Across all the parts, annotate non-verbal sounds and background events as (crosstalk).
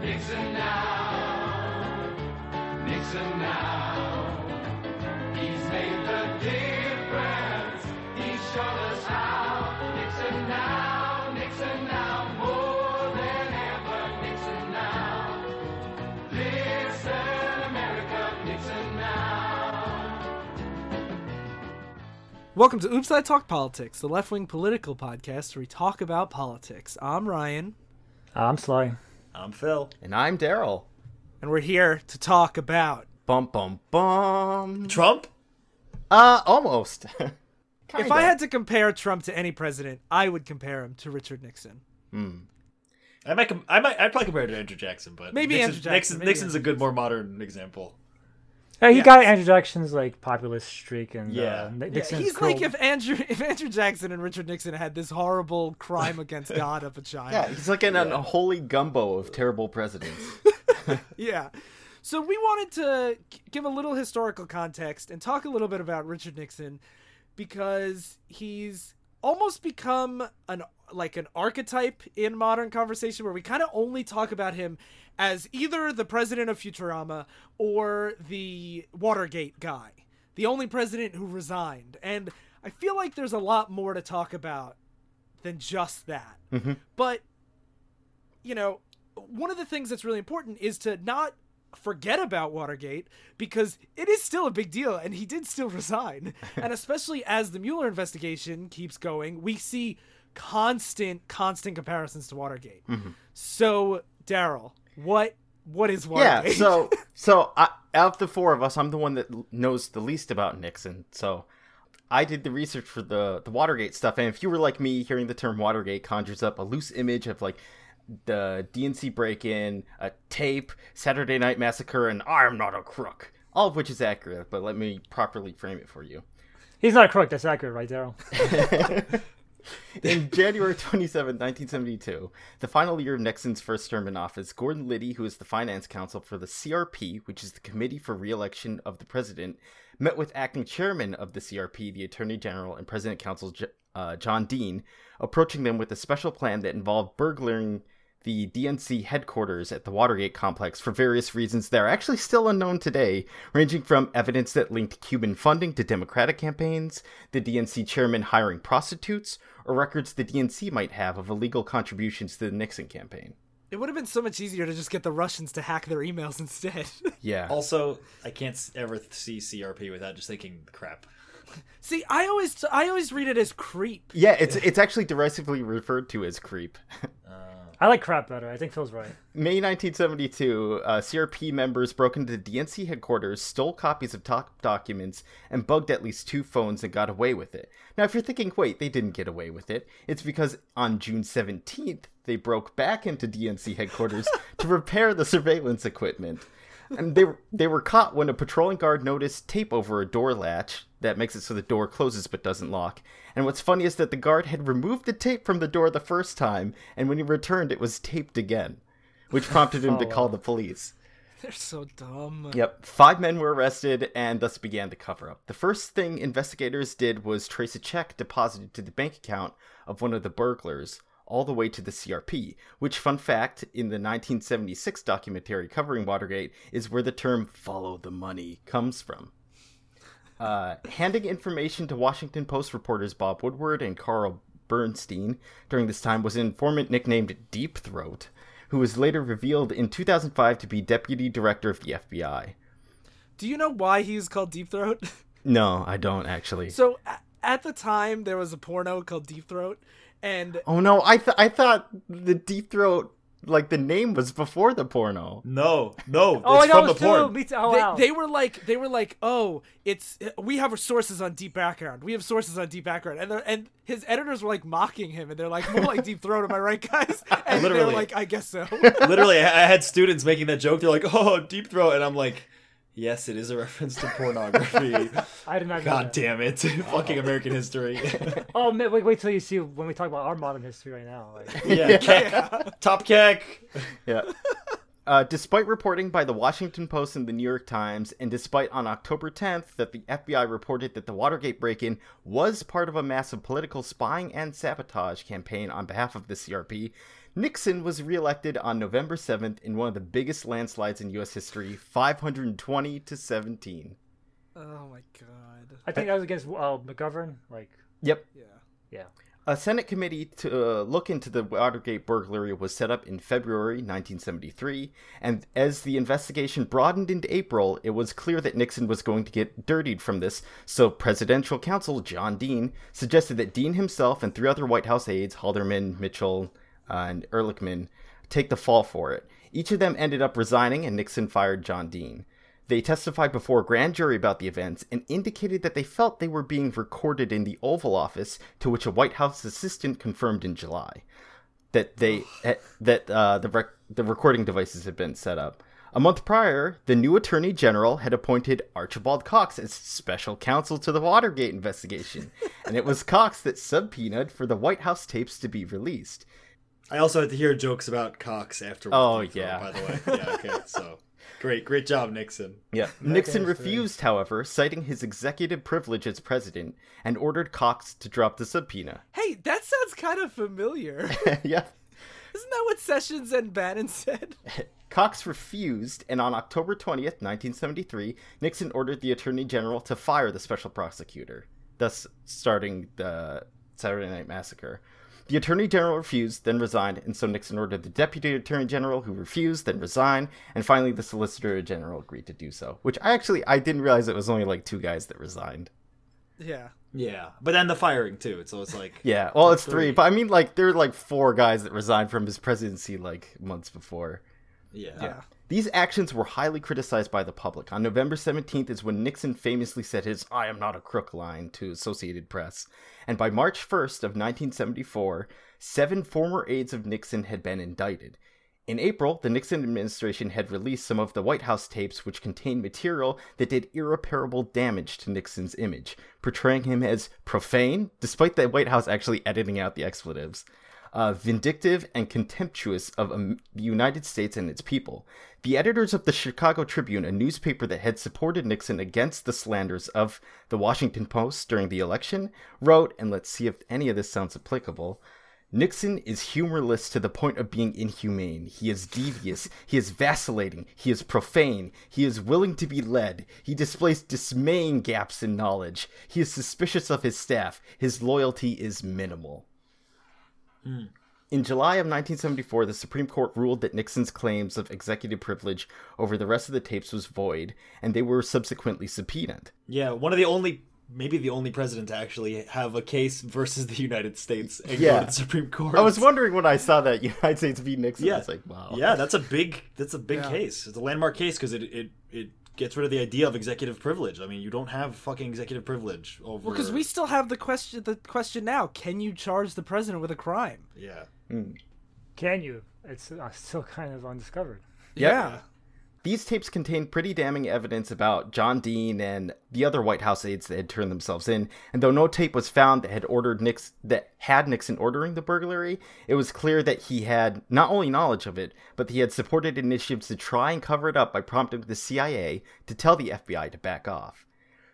Nixon now. Nixon now. He's made the difference. He's shown us how. Nixon now. Nixon now. More than ever. Nixon now. Listen, America. Nixon now. Welcome to Oops I Talk Politics, the left wing political podcast where we talk about politics. I'm Ryan, I'm Sly. I'm Phil. And I'm Daryl. and we're here to talk about. Bum bum bum. Trump? Uh, almost. (laughs) If I had to compare Trump to any president, I would compare him to Richard Nixon. I might, com- I might, I'd probably compare it to Andrew Jackson, but Maybe Nixon, Andrew Jackson, Nixon, maybe Nixon's a Andrew good, more modern example. Hey, he Yeah. got Andrew Jackson's like populist streak, and Yeah. uh, Ni- Yeah, he's cool. like if Andrew (laughs) if Andrew Jackson and Richard Nixon had this horrible crime against (laughs) God of a child. Yeah, he's like an unholy gumbo of terrible presidents. (laughs) Yeah. So we wanted to give a little historical context and talk a little bit about Richard Nixon because he's almost become an like an archetype in modern conversation where we kind of only talk about him as either the president of Futurama or the Watergate guy, the only president who resigned. And I feel like there's a lot more to talk about than just that. Mm-hmm. But you know, one of the things that's really important is to not forget about Watergate because it is still a big deal and he did still (laughs) resign. (laughs) and especially as the Mueller investigation keeps going, we see constant constant comparisons to Watergate. Mm-hmm. So, Daryl, what what is Watergate? yeah, so (laughs) so I, out of the four of us, I'm the one that knows the least about Nixon. So I did the research for the the Watergate stuff, and if you were like me, hearing the term Watergate conjures up a loose image of like the DNC break-in, a tape, Saturday Night Massacre, and I'm not a crook. All of which is accurate, but let me properly frame it for you. He's not a crook. That's accurate, right, Daryl? (laughs) (laughs) (laughs) In January 27, 1972, the final year of Nixon's first term in office, Gordon Liddy, who is the finance counsel for the CRP, which is the Committee for Re-election of the President, met with acting chairman of the CRP, the Attorney General, and President Counsel uh, John Dean, approaching them with a special plan that involved burglaring the DNC headquarters at the Watergate complex for various reasons that are actually still unknown today, ranging from evidence that linked Cuban funding to Democratic campaigns, the DNC chairman hiring prostitutes, or records the DNC might have of illegal contributions to the Nixon campaign. it would have been so much easier to just get the Russians to hack their emails instead. (laughs) Yeah. Also, I can't ever see CRP without just thinking crap. (laughs) See, I always I always read it as creep. Yeah, it's it's actually derisively referred to as creep. I like crap better. I think Phil's right. May 1972, uh, CRP members broke into DNC headquarters, stole copies of top documents, and bugged at least two phones and got away with it. Now, if you're thinking, wait, they didn't get away with it, it's because on June 17th, they broke back into DNC headquarters (laughs) to repair the surveillance equipment. And they were, they were caught when a patrolling guard noticed tape over a door latch that makes it so the door closes but doesn't lock. And what's funny is that the guard had removed the tape from the door the first time, and when he returned, it was taped again, which prompted him to (laughs) oh. call the police. They're so dumb. Yep, five men were arrested, and thus began the cover up. The first thing investigators did was trace a check deposited to the bank account of one of the burglars all the way to the CRP, which, fun fact, in the 1976 documentary covering Watergate, is where the term follow the money comes from. Uh, handing information to Washington Post reporters Bob Woodward and Carl Bernstein during this time was an informant nicknamed Deep Throat, who was later revealed in 2005 to be deputy director of the FBI. Do you know why he he's called Deep Throat? (laughs) No, I don't actually. So a- at the time, there was a porno called Deep Throat, and oh no, I th- I thought the Deep Throat like the name was before the porno. No, no, (laughs) Oh, I it's know from the porn. Me too. Oh, they, wow. they were like they were like oh it's we have sources on deep background we have sources on deep background and and his editors were like mocking him and they're like more like deep throat am i right guys (laughs) and they're Literally. like i guess so Literally, I I had students making that joke. They're like, "Oh, deep throat," and I'm like, "Yes, it is a reference to pornography." (laughs) I did not. God that. damn it! (laughs) Fucking American history. (laughs) Oh, man, wait, wait till you see when we talk about our modern history right now. Like, yeah, keck. top keck. Yeah. Uh, despite reporting by the Washington Post and the New York Times, and despite on October 10th that the FBI reported that the Watergate break in was part of a massive political spying and sabotage campaign on behalf of the CRP, Nixon was reelected on November 7th in one of the biggest landslides in U.S. history, 520 to 17. Oh my god. I think that was against uh, McGovern. Like, Yep. Yeah. yeah. A Senate committee to uh, look into the Watergate burglary was set up in February 1973, and as the investigation broadened into April, it was clear that Nixon was going to get dirtied from this, so presidential counsel John Dean suggested that Dean himself and three other White House aides, Haldeman, Mitchell, uh, and Ehrlichman, take the fall for it. Each of them ended up resigning, and Nixon fired John Dean. They testified before a grand jury about the events and indicated that they felt they were being recorded in the Oval Office, to which a White House assistant confirmed in July that they that uh, the rec- the recording devices had been set up. A month prior, the new Attorney General had appointed Archibald Cox as special counsel to the Watergate investigation, and it was Cox that subpoenaed for the White House tapes to be released. I also had to hear jokes about Cox after. Oh, Deep Throat, yeah. By the way, yeah. Okay, (laughs) so great, great job, Nixon. Yeah. Nixon guy's great. refused, however, citing his executive privilege as president, and ordered Cox to drop the subpoena. Hey, that sounds kind of familiar. (laughs) yeah. Isn't that what Sessions and Bannon said? (laughs) Cox refused, and on October 20th, 1973, Nixon ordered the Attorney General to fire the special prosecutor, thus starting the Saturday Night Massacre. The Attorney General refused, then resigned, and so Nixon ordered the Deputy Attorney General, who refused, then resigned, and finally the Solicitor General agreed to do so. Which I actually I didn't realize it was only like two guys that resigned. Yeah. Yeah, but then the firing too. So it's like (laughs) Yeah, well, it's three, three. but I mean, like there are like four guys that resigned from his presidency like months before. Yeah, Yeah. These actions were highly criticized by the public. On November 17th is when Nixon famously said his I am not a crook line to Associated Press. And by March 1st of 1974, seven former aides of Nixon had been indicted. In April, the Nixon administration had released some of the White House tapes which contained material that did irreparable damage to Nixon's image, portraying him as profane, despite the White House actually editing out the expletives uh, vindictive and contemptuous of um, the United States and its people. The editors of the Chicago Tribune, a newspaper that had supported Nixon against the slanders of the Washington Post during the election, wrote, and let's see if any of this sounds applicable. Nixon is humorless to the point of being inhumane. He is devious. He is vacillating. He is profane. He is willing to be led. He displays dismaying gaps in knowledge. He is suspicious of his staff. His loyalty is minimal. Mm. In July of 1974, the Supreme Court ruled that Nixon's claims of executive privilege over the rest of the tapes was void, and they were subsequently subpoenaed. yeah. One of the only, maybe the only president to actually have a case versus the United States and Yeah. go to the Supreme Court. I was wondering when I saw that (laughs) United States v. Nixon. Yeah. I was like, wow. Yeah, that's a big that's a big Yeah. case. It's a landmark case because it, it it gets rid of the idea of executive privilege. I mean, you don't have fucking executive privilege over. Well, because we still have the question. The question now: Can you charge the president with a crime? yeah. Can you? It's uh, still kind of undiscovered. Yeah. These tapes contain pretty damning evidence about John Dean and the other White House aides that had turned themselves in. And though no tape was found that had ordered Nix that had Nixon ordering the burglary, it was clear that he had not only knowledge of it, but he had supported initiatives to try and cover it up by prompting the CIA to tell the FBI to back off.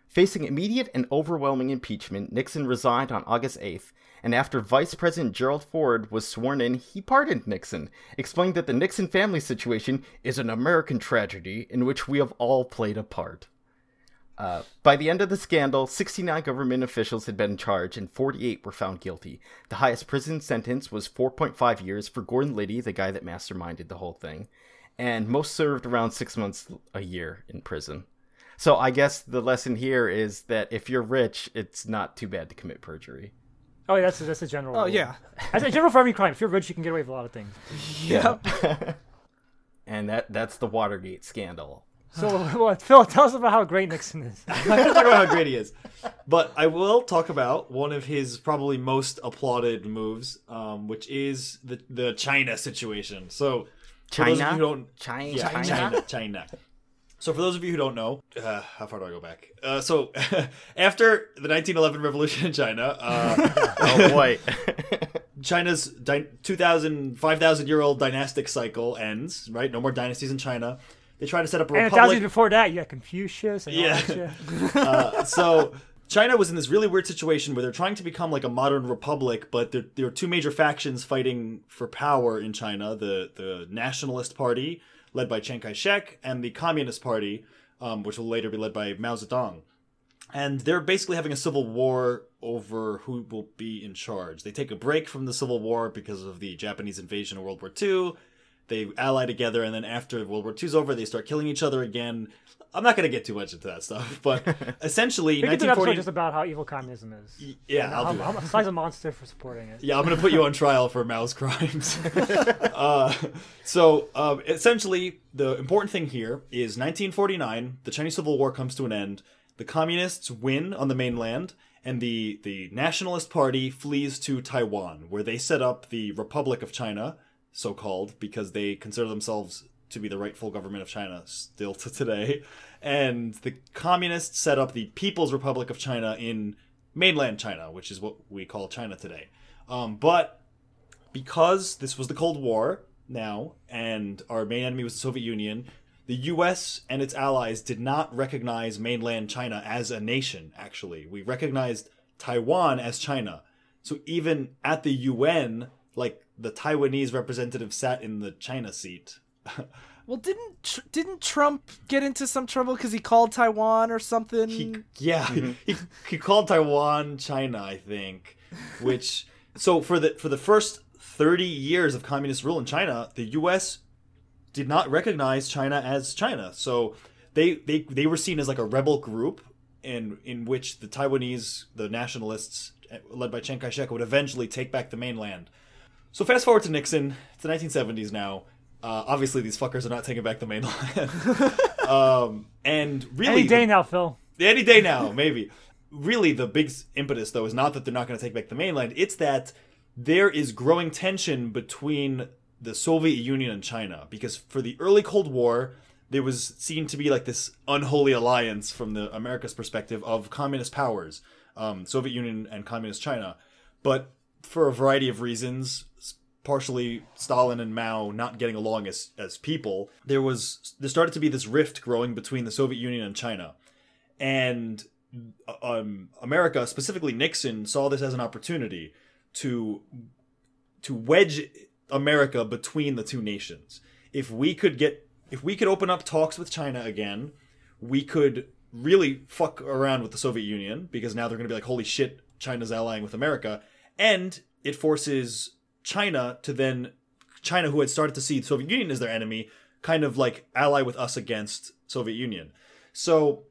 Facing immediate and overwhelming impeachment, Nixon resigned on August 8th, and after Vice President Gerald Ford was sworn in, he pardoned Nixon, explaining that the Nixon family situation is an American tragedy in which we have all played a part. Uh, by the end of the scandal, 69 government officials had been charged and 48 were found guilty. The highest prison sentence was 4.5 years for Gordon Liddy, the guy that masterminded the whole thing, and most served around six months a year in prison. So I guess the lesson here is that if you're rich, it's not too bad to commit perjury. Oh, yeah, that's that's a general. Oh rule. yeah. That's a general for every crime. If you're rich, you can get away with a lot of things. Yep. (laughs) And that that's the Watergate scandal. So, (laughs) well, Phil, tell us about how great Nixon is. (laughs) I'm talk about how great he is, but I will talk about one of his probably most applauded moves, um, which is the the China situation. So, for China? you don't, China? yeah, China? China, China. So, for those of you who don't know, uh, how far do I go back? Uh, so, (laughs) after the 1911 revolution in China, uh, (laughs) oh boy. (laughs) China's di- 2,000, 5,000 year old dynastic cycle ends, right? No more dynasties in China. They try to set up a And a republic. thousand before that, you had Confucius and all Yeah. that shit. Uh, so China was in this really weird situation where they're trying to become like a modern republic, but there, there are two major factions fighting for power in China: the the Nationalist Party, led by Chiang Kai-shek, and the Communist Party, um, which will later be led by Mao Zedong. And they're basically having a civil war over who will be in charge. They take a break from the civil war because of the Japanese invasion of World War II. They ally together, and then after World War II's over, they start killing each other again. I'm not going to get too much into that stuff, (laughs) but essentially, We could do an episode 1940. just about how evil communism is. yeah, I'll how, do that. how much size a monster for supporting it. Yeah, I'm gonna put you on trial for Mao's crimes. (laughs) (laughs) uh, so um, essentially, the important thing here is 1949. The Chinese Civil War comes to an end. The communists win on the mainland, and the the Nationalist Party flees to Taiwan, where they set up the Republic of China, so called because they consider themselves to be the rightful government of China still to today. And the communists set up the People's Republic of China in mainland China, which is what we call China today. Um, but because this was the Cold War now, and our main enemy was the Soviet Union, the US and its allies did not recognize mainland China as a nation, actually. We recognized Taiwan as China. So even at the UN, like the Taiwanese representative sat in the China seat. (laughs) Well, didn't tr- didn't Trump get into some trouble because he called Taiwan or something? He, yeah, (laughs) mm-hmm. he, he called Taiwan China, I think. Which (laughs) so for the for the first thirty years of communist rule in China, the U.S. did not recognize China as China. So they they they were seen as like a rebel group, in in which the Taiwanese, the nationalists, eh, led by Chiang Kai-shek, would eventually take back the mainland. So fast forward to Nixon. It's the 1970s now. Uh, obviously, these fuckers are not taking back the mainland. (laughs) um, and really, Any day now, Phil. any day now, maybe. Really, the big impetus, though, is not that they're not going to take back the mainland. It's that there is growing tension between the Soviet Union and China. Because for the early Cold War, there was seen to be like this unholy alliance from the America's perspective of communist powers, um, Soviet Union and communist China. But for a variety of reasons, partially Stalin and Mao not getting along as as people, there was there started to be this rift growing between the Soviet Union and China and um, America, specifically Nixon, saw this as an opportunity to to wedge America between the two nations. If we could get, if we could open up talks with China again, we could really fuck around with the Soviet Union because now they're going to be like, holy shit, China's allying with America, and it forces China to then China, who had started to see the Soviet Union as their enemy, kind of like ally with us against Soviet Union. So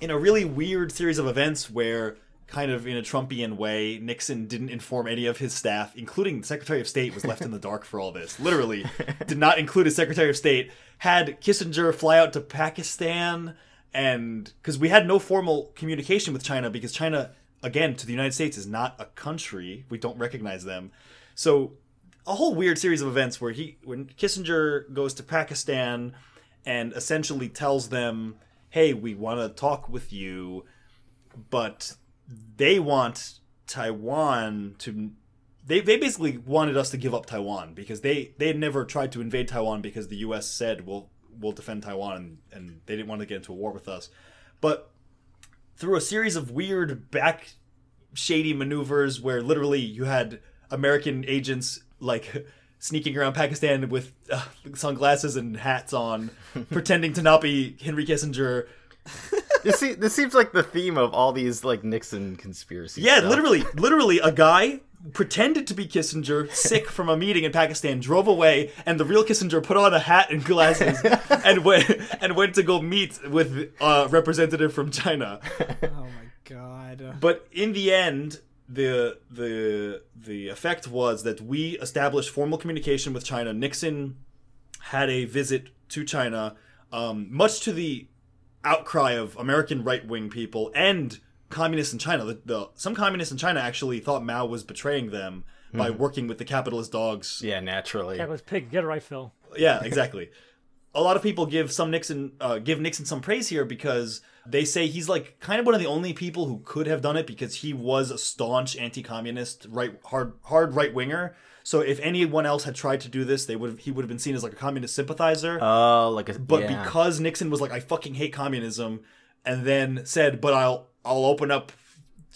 in a really weird series of events where kind of in a trumpian way nixon didn't inform any of his staff including the secretary of state was left in the dark for all this literally (laughs) did not include his secretary of state had kissinger fly out to pakistan and because we had no formal communication with china because china again to the united states is not a country we don't recognize them so a whole weird series of events where he when Kissinger goes to Pakistan and essentially tells them, "Hey, we want to talk with you, but they want Taiwan to they they basically wanted us to give up Taiwan because they they had never tried to invade Taiwan because the US said we'll we'll defend Taiwan and, and they didn't want to get into a war with us. But through a series of weird back shady maneuvers where literally you had American agents like (laughs) sneaking around Pakistan with uh, sunglasses and hats on, (laughs) pretending to not be Henry Kissinger. This, this seems like the theme of all these like Nixon conspiracies. Yeah, literally, literally, a guy pretended to be Kissinger, sick from a meeting in Pakistan, drove away, and the real Kissinger put on a hat and glasses (laughs) and went and went to go meet with a representative from China. (laughs) oh my god. But in the end, the the the effect was that we established formal communication with China. Nixon had a visit to China, um, much to the outcry of American right wing people and communists in China. The, the some communists in China actually thought Mao was betraying them by working with the capitalist dogs Yeah, naturally. That was pig. Get it right, Phil. yeah, (laughs) exactly. a lot of people give some Nixon uh, give Nixon some praise here because they say he's like kind of one of the only people who could have done it because he was a staunch anti-communist, right hard hard right winger. So if anyone else had tried to do this, they would he would have been seen as like a communist sympathizer. Oh, like a but yeah. because Nixon was like I fucking hate communism and then said but I'll I'll open up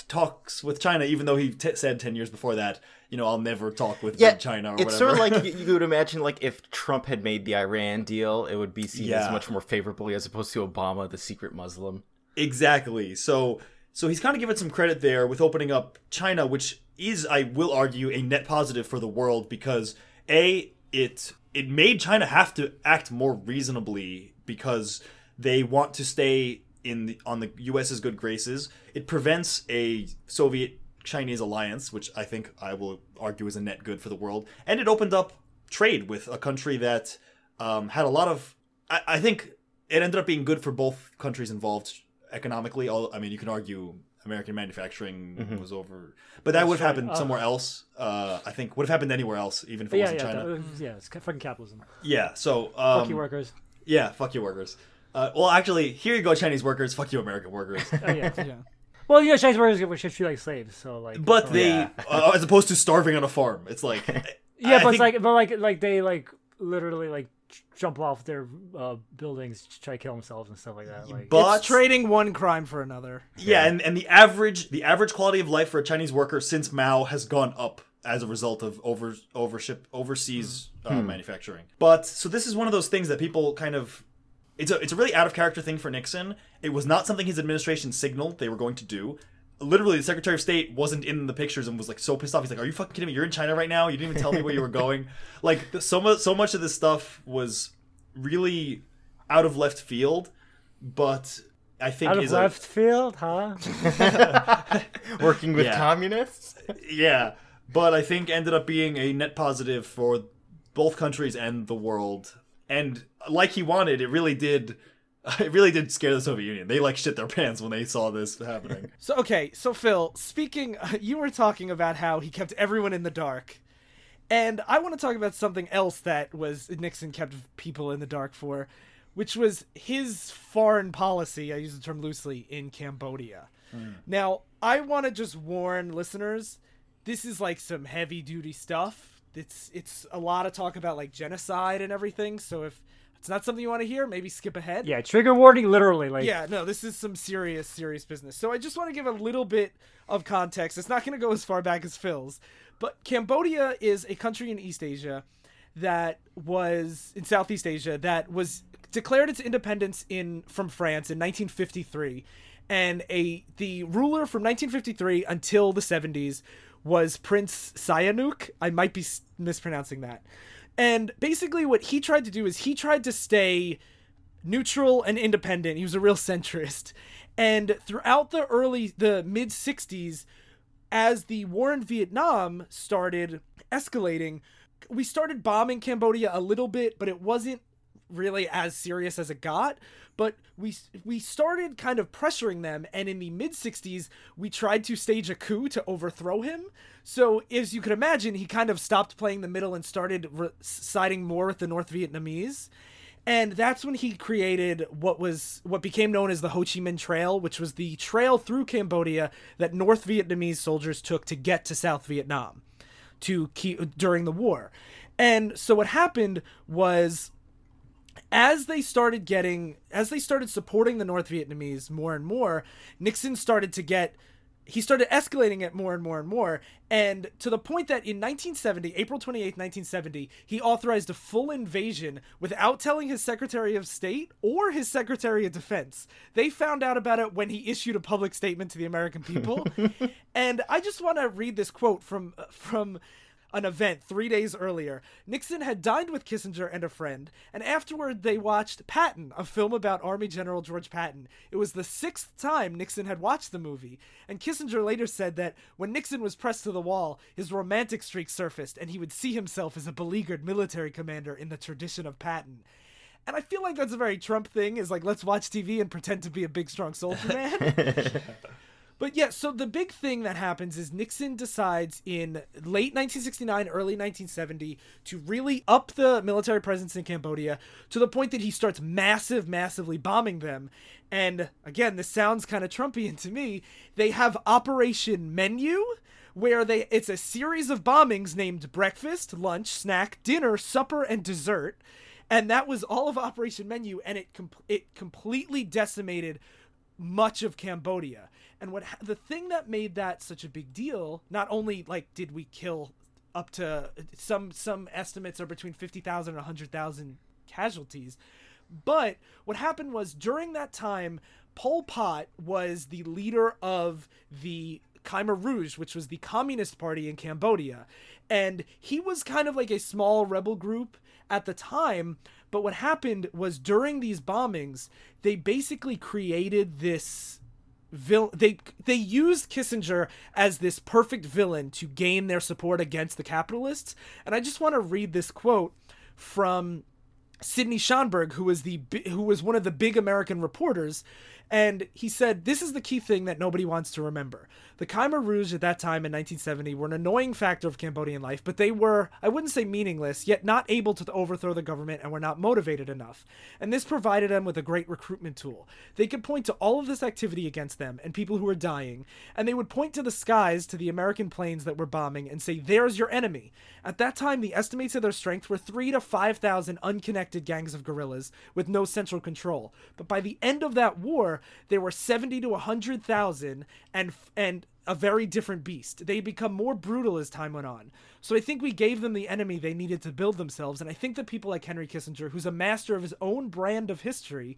talks with China, even though he t- said ten years before that, you know, I'll never talk with Yeah, China or it's whatever. sort of like (laughs) you, you would imagine, like if Trump had made the Iran deal, it would be seen Yeah. as much more favorably as opposed to Obama, the secret Muslim. Exactly. So so he's kind of given some credit there with opening up China, which is, I will argue, a net positive for the world because a it it made China have to act more reasonably because they want to stay in the, on the U.S.'s good graces. It prevents a Soviet Chinese alliance, which I think I will argue is a net good for the world, and it opened up trade with a country that um, had a lot of. I, I think it ended up being good for both countries involved economically. All I mean, you can argue American manufacturing was over, but that would have right. happened Uh, somewhere else. Uh, I think would have happened anywhere else, even if it yeah, wasn't yeah, China. that was- yeah. It's fucking capitalism. Yeah. So um, Fuck you, workers. yeah, fuck you, workers. Uh, well, actually, here you go, Chinese workers. Fuck you, American workers. (laughs) Oh, yeah. Yeah. well, you know, Chinese workers get treated like slaves, so like. But it's they, Yeah. (laughs) uh, as opposed to starving on a farm, it's like (laughs) Yeah, I but it's think- like, but like, like they like literally like jump off their uh, buildings, to try to kill themselves and stuff like that. Like, But it's trading one crime for another. yeah, and, and the average the average quality of life for a Chinese worker since Mao has gone up as a result of over overship overseas uh, manufacturing. But so this is one of those things that people kind of it's a it's a really out of character thing for Nixon. It was not something his administration signaled they were going to do. Literally, the Secretary of State wasn't in the pictures and was like so pissed off. He's like, "Are you fucking kidding me? You're in China right now. You didn't even tell me where you were (laughs) going." Like so much so much of this stuff was really out of left field, but I think out of is left field, huh? (laughs) Working with Yeah. communists? yeah, but I think ended up being a net positive for both countries and the world. And like he wanted, it really did. (laughs) It really did scare the Soviet Union. They like shit their pants when they saw this happening. (laughs) So okay, so Phil, speaking, (laughs) you were talking about how he kept everyone in the dark, and I want to talk about something else that was Nixon kept people in the dark for, which was his foreign policy. I use the term loosely in Cambodia. Hmm. Now, I want to just warn listeners: this is like some heavy duty stuff. It's it's a lot of talk about like genocide and everything. So if it's not something you want to hear, maybe skip ahead. yeah, trigger warning, literally. Like, Yeah, no, this is some serious, serious business. So I just want to give a little bit of context. It's not going to go as far back as Phil's, but Cambodia is a country in East Asia that was in Southeast Asia that was declared its independence in from France in 1953, and a the ruler from 1953 until the 70s was Prince Sihanouk. I might be mispronouncing that. And basically, what he tried to do is he tried to stay neutral and independent. He was a real centrist. And throughout the early, the mid 60s, as the war in Vietnam started escalating, we started bombing Cambodia a little bit, but it wasn't really as serious as it got. But we we started kind of pressuring them, and in the mid 60s, we tried to stage a coup to overthrow him. So, as you could imagine, he kind of stopped playing the middle and started re- siding more with the North Vietnamese and that's when he created what was what became known as the Ho Chi Minh Trail, which was the trail through Cambodia that North Vietnamese soldiers took to get to South Vietnam to keep during the war. And so what happened was as they started getting as they started supporting the North Vietnamese more and more, Nixon started to get he started escalating it more and more and more. And to the point that in 1970 april 28 1970 he authorized a full invasion without telling his secretary of state or his secretary of defense. They found out about it when he issued a public statement to the american people. (laughs) And i just want to read this quote from from an event three days earlier. Nixon had dined with Kissinger and a friend, and afterward they watched Patton, a film about Army General George Patton. It was the sixth time Nixon had watched the movie, and Kissinger later said that when Nixon was pressed to the wall, his romantic streak surfaced, and he would see himself as a beleaguered military commander in the tradition of Patton. And I feel like that's a very Trump thing, is like, let's watch TV and pretend to be a big, strong soldier (laughs) man. (laughs) But yeah, so the big thing that happens is Nixon decides in late 1969, early 1970 to really up the military presence in Cambodia to the point that he starts massive, massively bombing them. And again, this sounds kind of Trumpian to me. They have Operation Menu, where they it's a series of bombings named breakfast, lunch, snack, dinner, supper, and dessert. And that was all of Operation Menu, and it com- it completely decimated much of Cambodia. And what ha- the thing that made that such a big deal, not only like did we kill up to some some estimates are between 50,000 and 100,000 casualties, but what happened was during that time Pol Pot was the leader of the Khmer Rouge, which was the communist party in Cambodia. And he was kind of like a small rebel group at the time. But what happened was during these bombings, they basically created this they they used Kissinger as this perfect villain to gain their support against the capitalists. And I just want to read this quote from Sydney Schanberg, who was the who was one of the big American reporters, and he said, "This is the key thing that nobody wants to remember. The Khmer Rouge at that time in 1970 were an annoying factor of Cambodian life, but they were, I wouldn't say meaningless, yet not able to overthrow the government and were not motivated enough. And this provided them with a great recruitment tool. They could point to all of this activity against them and people who were dying, and they would point to the skies to the American planes that were bombing and say, "There's your enemy." At that time, the estimates of their strength were three to five thousand unconnected gangs of guerrillas with no central control. But by the end of that war, there were seventy to hundred thousand, and and a very different beast. They become more brutal as time went on. So I think we gave them the enemy they needed to build themselves, and I think that people like Henry Kissinger, who's a master of his own brand of history,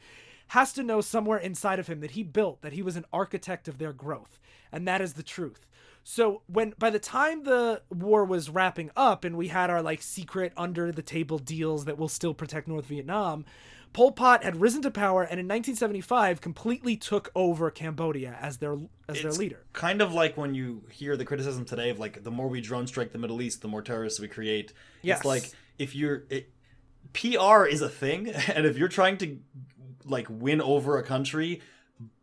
has to know somewhere inside of him that he built, that he was an architect of their growth, and that is the truth. So when by the time the war was wrapping up and we had our like secret under the table deals that will still protect North Vietnam, Pol Pot had risen to power and in 1975 completely took over Cambodia as their as their It's leader. Kind of like when you hear the criticism today of like the more we drone strike the Middle East, the more terrorists we create. Yes. It's like if you're it, PR is a thing, (laughs) and if you're trying to like win over a country,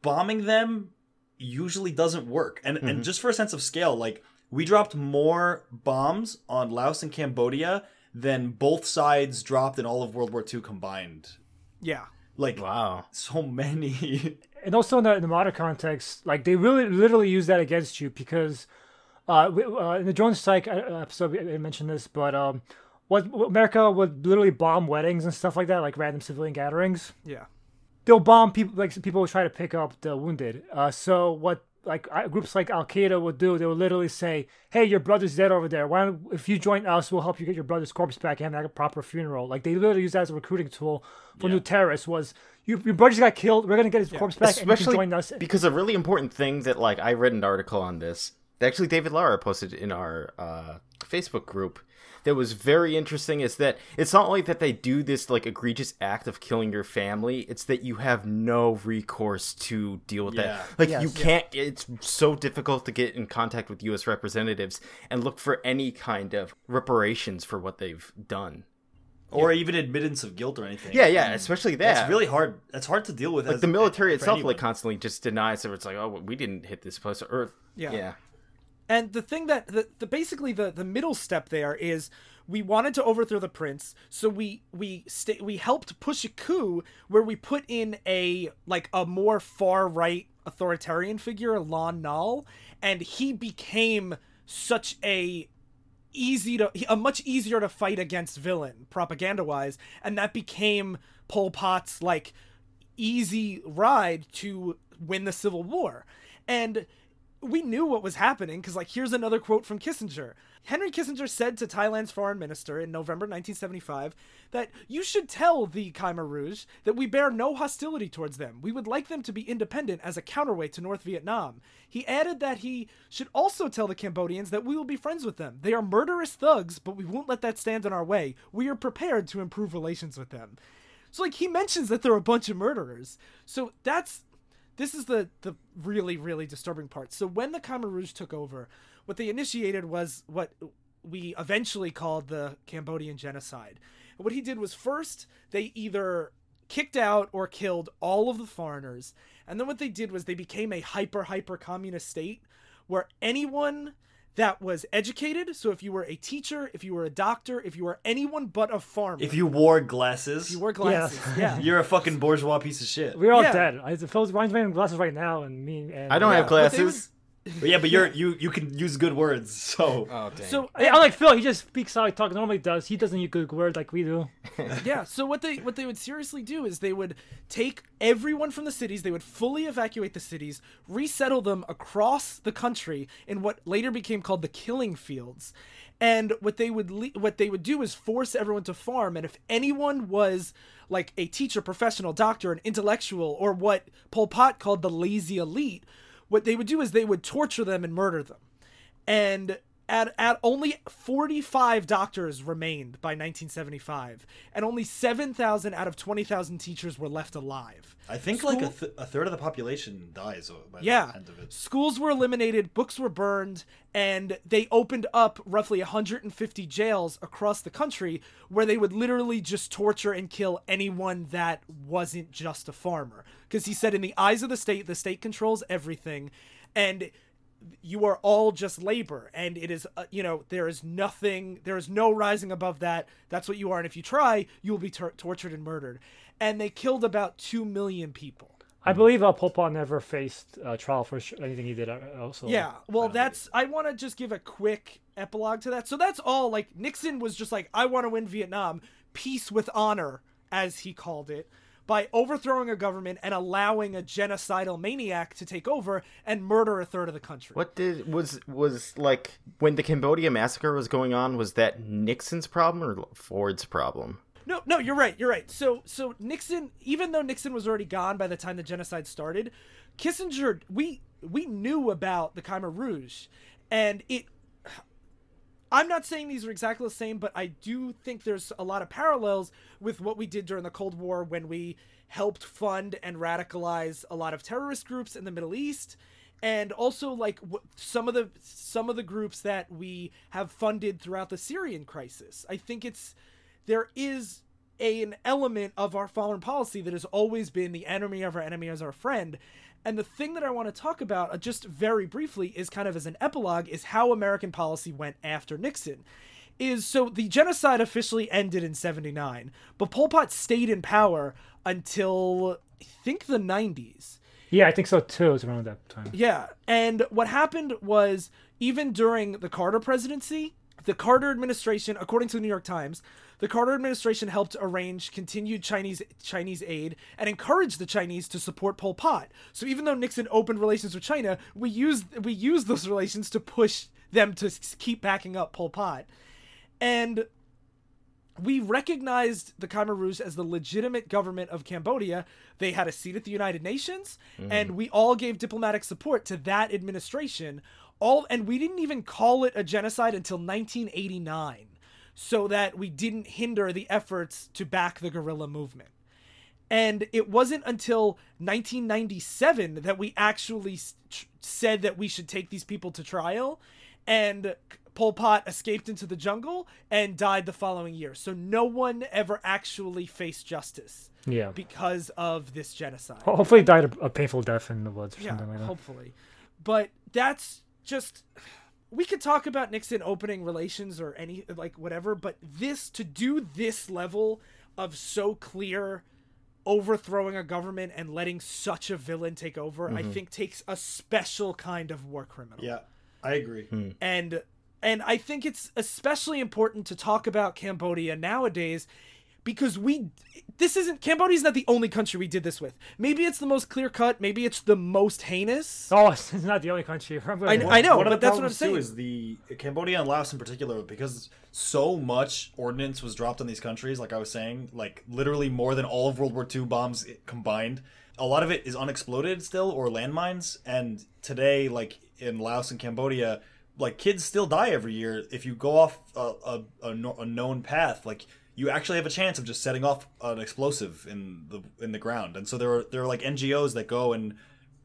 bombing them usually doesn't work. And and mm-hmm. just for a sense of scale, like we dropped more bombs on Laos and Cambodia than both sides dropped in all of World War II combined. Yeah. Like Wow. so many. (laughs) and also in the, in the modern context, like they really literally use that against you because uh, we- uh, in the drone strike uh, episode, I mentioned this, but um, what America would literally bomb weddings and stuff like that, like random civilian gatherings. Yeah. They'll bomb people, like people will try to pick up the wounded. Uh, so what like uh, groups like Al Qaeda would do, they would literally say, "Hey, your brother's dead over there. Why don't if you join us, we'll help you get your brother's corpse back and have a proper funeral." Like they literally use that as a recruiting tool for new terrorists. Was you, your brother just got killed? We're gonna get his corpse back, and you Especially can join us. because a really important thing that like I read an article on this actually David Lara posted in our uh, Facebook group that was very interesting is that it's not only that they do this like egregious act of killing your family, it's that you have no recourse to deal with Yeah. that. Like you can't it's so difficult to get in contact with US representatives and look for any kind of reparations for what they've done. or even admittance of guilt or anything. Yeah, yeah, especially that. That's really hard. That's hard to deal with. like as, the military itself anyone. like constantly just denies it. It's like, oh, we didn't hit this place or Yeah. yeah. And the thing that the, the basically the the middle step there is we wanted to overthrow the prince, so we we sta we helped push a coup where we put in a like a more far right authoritarian figure, Lon Nol, and he became such a easy to a much easier to fight against villain propaganda wise and that became Pol Pot's like easy ride to win the civil war. And we knew what was happening because like here's another quote from Kissinger Henry Kissinger said to Thailand's foreign minister in November 1975 that you should tell the Khmer Rouge that we bear no hostility towards them. We would like them to be independent as a counterweight to North Vietnam. He added that he should also tell the Cambodians that we will be friends with them. They are murderous thugs, but we won't let that stand in our way. We are prepared to improve relations with them. So like he mentions that they're a bunch of murderers. So that's this is the the really really disturbing part. So when the Khmer Rouge took over, what they initiated was what we eventually called the Cambodian genocide. And what he did was first they either kicked out or killed all of the foreigners, and then what they did was they became a hyper hyper communist state where anyone that was educated, so if you were a teacher, if you were a doctor, if you were anyone but a farmer, If you wore glasses, if you wore glasses, yeah, (laughs) you're a fucking bourgeois piece of shit. We're all Yeah. dead. I Phil's Ryan's wearing glasses right now, and me and I don't Yeah, have but they glasses. But yeah, but you're you you can use good words, so Oh dang. So Hey, unlike Phil, he just speaks how he talk normally does. He doesn't use good words like we do. (laughs) yeah so what they what they would seriously do is they would take everyone from the cities they would fully evacuate the cities resettle them across the country in what later became called the killing fields and what they would le- what they would do is force everyone to farm and if anyone was like a teacher professional doctor an intellectual or what pol pot called the lazy elite what they would do is they would torture them and murder them. And at, at only 45 doctors remained by 1975 and only 7000 out of 20000 teachers were left alive. I think like a, th- a third of the population dies uh, by yeah. the end of it. schools were eliminated books were burned and they opened up roughly 150 jails across the country where they would literally just torture and kill anyone that wasn't just a farmer. Because he said in the eyes of the state the state controls everything. And you are all just labor and it is uh, you know there is nothing there is no rising above that. That's what you are and if you try you will be tor- tortured and murdered. And they killed about 2 million people. I believe uh, Pol Pot never faced uh, trial for sh- anything he did. uh, Also, yeah well that's i want to just give a quick epilogue to that. So that's all like nixon was just like i want to win vietnam. Peace with honor as he called it by overthrowing a government and allowing a genocidal maniac to take over and murder a third of the country What did was was like when the Cambodia massacre was going on? Was that Nixon's problem or Ford's problem? No, no, you're right. You're right. So, so Nixon, even though Nixon was already gone by the time the genocide started, Kissinger, we we knew about the Khmer Rouge, and it. I'm not saying these are exactly the same, but I do think there's a lot of parallels with what we did during the Cold War when we helped fund and radicalize a lot of terrorist groups in the Middle East and also like some of the some of the groups that we have funded throughout the Syrian crisis. I think it's there is a, an element of our foreign policy that has always been the enemy of our enemy as our friend. And the thing that I want to talk about, uh, just very briefly, is kind of as an epilogue, is how American policy went after Nixon. Is so the genocide officially ended in 79, but Pol Pot stayed in power until I think the 90s. yeah, I think so too. It was around that time. Yeah. And what happened was even during the Carter presidency, the Carter administration, according to the New York Times, the Carter administration helped arrange continued Chinese Chinese aid and encouraged the Chinese to support Pol Pot. So even though Nixon opened relations with China, we used we used those relations to push them to keep backing up Pol Pot. And we recognized the Khmer Rouge as the legitimate government of Cambodia. They had a seat at the United Nations, and mm-hmm. we all gave diplomatic support to that administration. All and we didn't even call it a genocide until 1989, so that we didn't hinder the efforts to back the guerrilla movement. And it wasn't until 1997 that we actually tr- said that we should take these people to trial. And Pol Pot escaped into the jungle and died the following year. So no one ever actually faced justice Yeah. because of this genocide. Hopefully, he died a, a painful death in the woods or Yeah, something like that. hopefully. But that's just we could talk about Nixon opening relations or any like whatever, but this to do this level of so clear overthrowing a government and letting such a villain take over, I mm-hmm. think takes a special kind of war criminal. Yeah, I agree. Hmm. and and I think it's especially important to talk about Cambodia nowadays because we this isn't Cambodia's not the only country we did this with. Maybe it's the most clear cut, maybe it's the most heinous. Oh, (laughs) it's not the only country. I'm (laughs) I, gonna- I know, One of but the that's what I'm problems too saying. is the Cambodia and Laos in particular, because so much ordnance was dropped on these countries. Like I was saying, like literally more than all of World War II bombs combined. A lot of it is unexploded still, or landmines. And today, like in Laos and Cambodia, like kids still die every year if you go off a, a, a, kno- a known path. Like you actually have a chance of just setting off an explosive in the in the ground. And so there are there are like NGOs that go and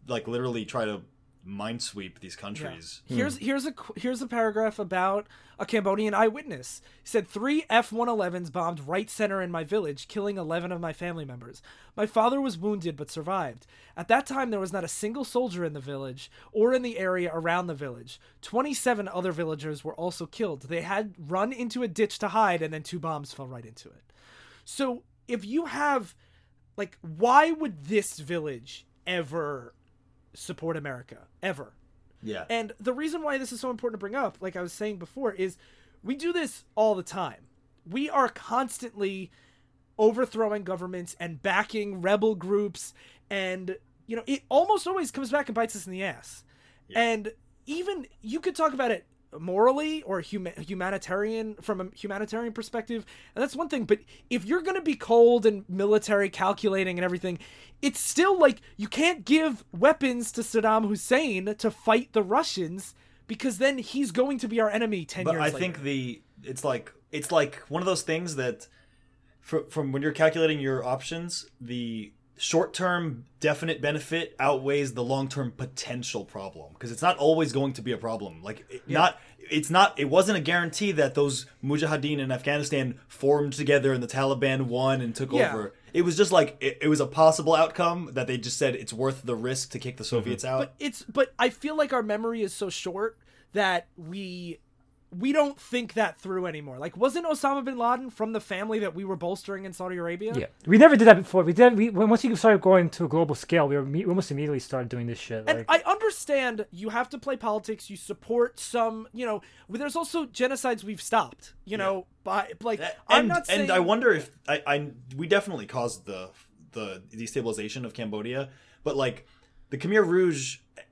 like literally try to minesweep these countries. Hmm. Here's here's a here's a paragraph about a Cambodian eyewitness. He said three F-111s bombed right center in my village, killing 11 of my family members. My father was wounded but survived. At that time, there was not a single soldier in the village or in the area around the village. 27 other villagers were also killed. They had run into a ditch to hide, and then two bombs fell right into it. So if you have, like, why would this village ever support America? Ever? Yeah. And the reason why this is so important to bring up, like I was saying before, is we do this all the time. We are constantly overthrowing governments and backing rebel groups and you know it almost always comes back and bites us in the ass and even you could talk about it morally or huma- humanitarian from a humanitarian perspective and that's one thing but if you're going to be cold and military calculating and everything it's still like you can't give weapons to Saddam Hussein to fight the Russians because then he's going to be our enemy 10 but years I later. think the it's like it's like one of those things that from, from when you're calculating your options, the short-term definite benefit outweighs the long-term potential problem because it's not always going to be a problem. Like it, not it's not it wasn't a guarantee that those mujahideen in Afghanistan formed together and the Taliban won and took Yeah. over. It was just like it, it was a possible outcome that they just said it's worth the risk to kick the Soviets mm-hmm. out. but it's but I feel like our memory is so short that we we don't think that through anymore. Like wasn't Osama bin Laden from the family that we were bolstering in Saudi Arabia? Yeah, we never did that before. We did. We once you started going to a global scale, we were we almost immediately started doing this shit. And Like, I understand you have to play politics. You support some, you know. There's also genocides we've stopped. You know, by like and, I'm not saying. and I wonder if I, I we definitely caused the the destabilization of Cambodia, but like the Khmer Rouge a- f-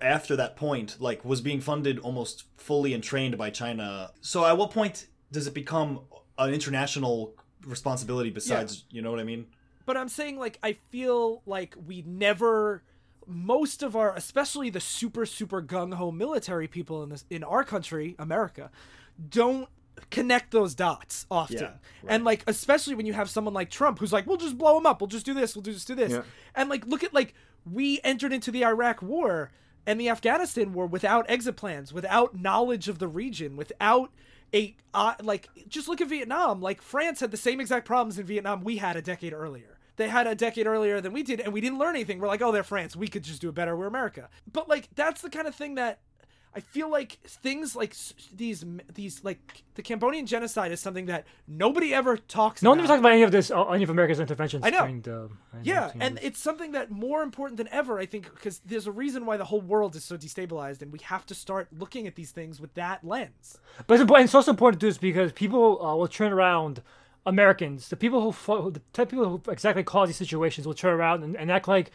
after that point like was being funded almost fully and trained by China. So at what point does it become an international responsibility besides you know what I mean? but I'm saying like I feel like we never most of our especially the super super gung ho military people in this in our country, America, don't connect those dots often. Yeah, And like especially when you have someone like Trump who's like, we'll just blow him up, we'll just do this, we'll just do this. Yeah. And like look at like we entered into the Iraq war and the Afghanistan war without exit plans, without knowledge of the region, without a uh, like just look at Vietnam. Like France had the same exact problems in Vietnam we had a decade earlier. They had a decade earlier than we did, and we didn't learn anything. We're like, oh, they're France. We could just do it better. We're America. But like, that's the kind of thing that I feel like things like these these like the Cambodian genocide is something that nobody ever talks. no one about. ever talked about any of this, uh, any of America's interventions. I know. During the, Yeah, 1900s. and it's something that more important than ever, I think, because there's a reason why the whole world is so destabilized, and we have to start looking at these things with that lens. But it's, important, it's also important to do this because people uh, will turn around Americans, the people who the type of people who exactly cause these situations will turn around and, and act like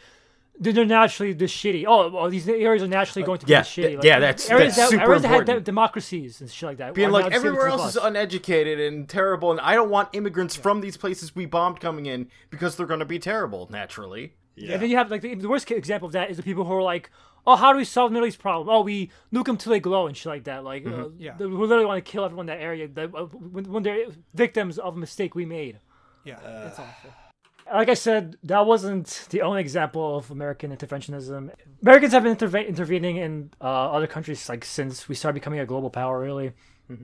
they're they're naturally this shitty. Oh, well, these areas are naturally going to be yeah, this shitty. th- Like, yeah, that's- areas that's that, super areas that had democracies and shit like that. being like everywhere else is uneducated and terrible and i don't want immigrants from these places we bombed coming in because they're going to be terrible naturally Yeah. And then you have like the, the worst example of that is the people who are like, "Oh, how do we solve the Middle East problem? Oh, we nuke them till they glow and shit like that. Like, uh, Yeah. they- who literally want to kill everyone in that area that, uh, when, when they're victims of a mistake we made." Yeah, it's awful. Like I said, that wasn't the only example of American interventionism. Americans have been interve- intervening in uh, other countries like since we started becoming a global power. Really,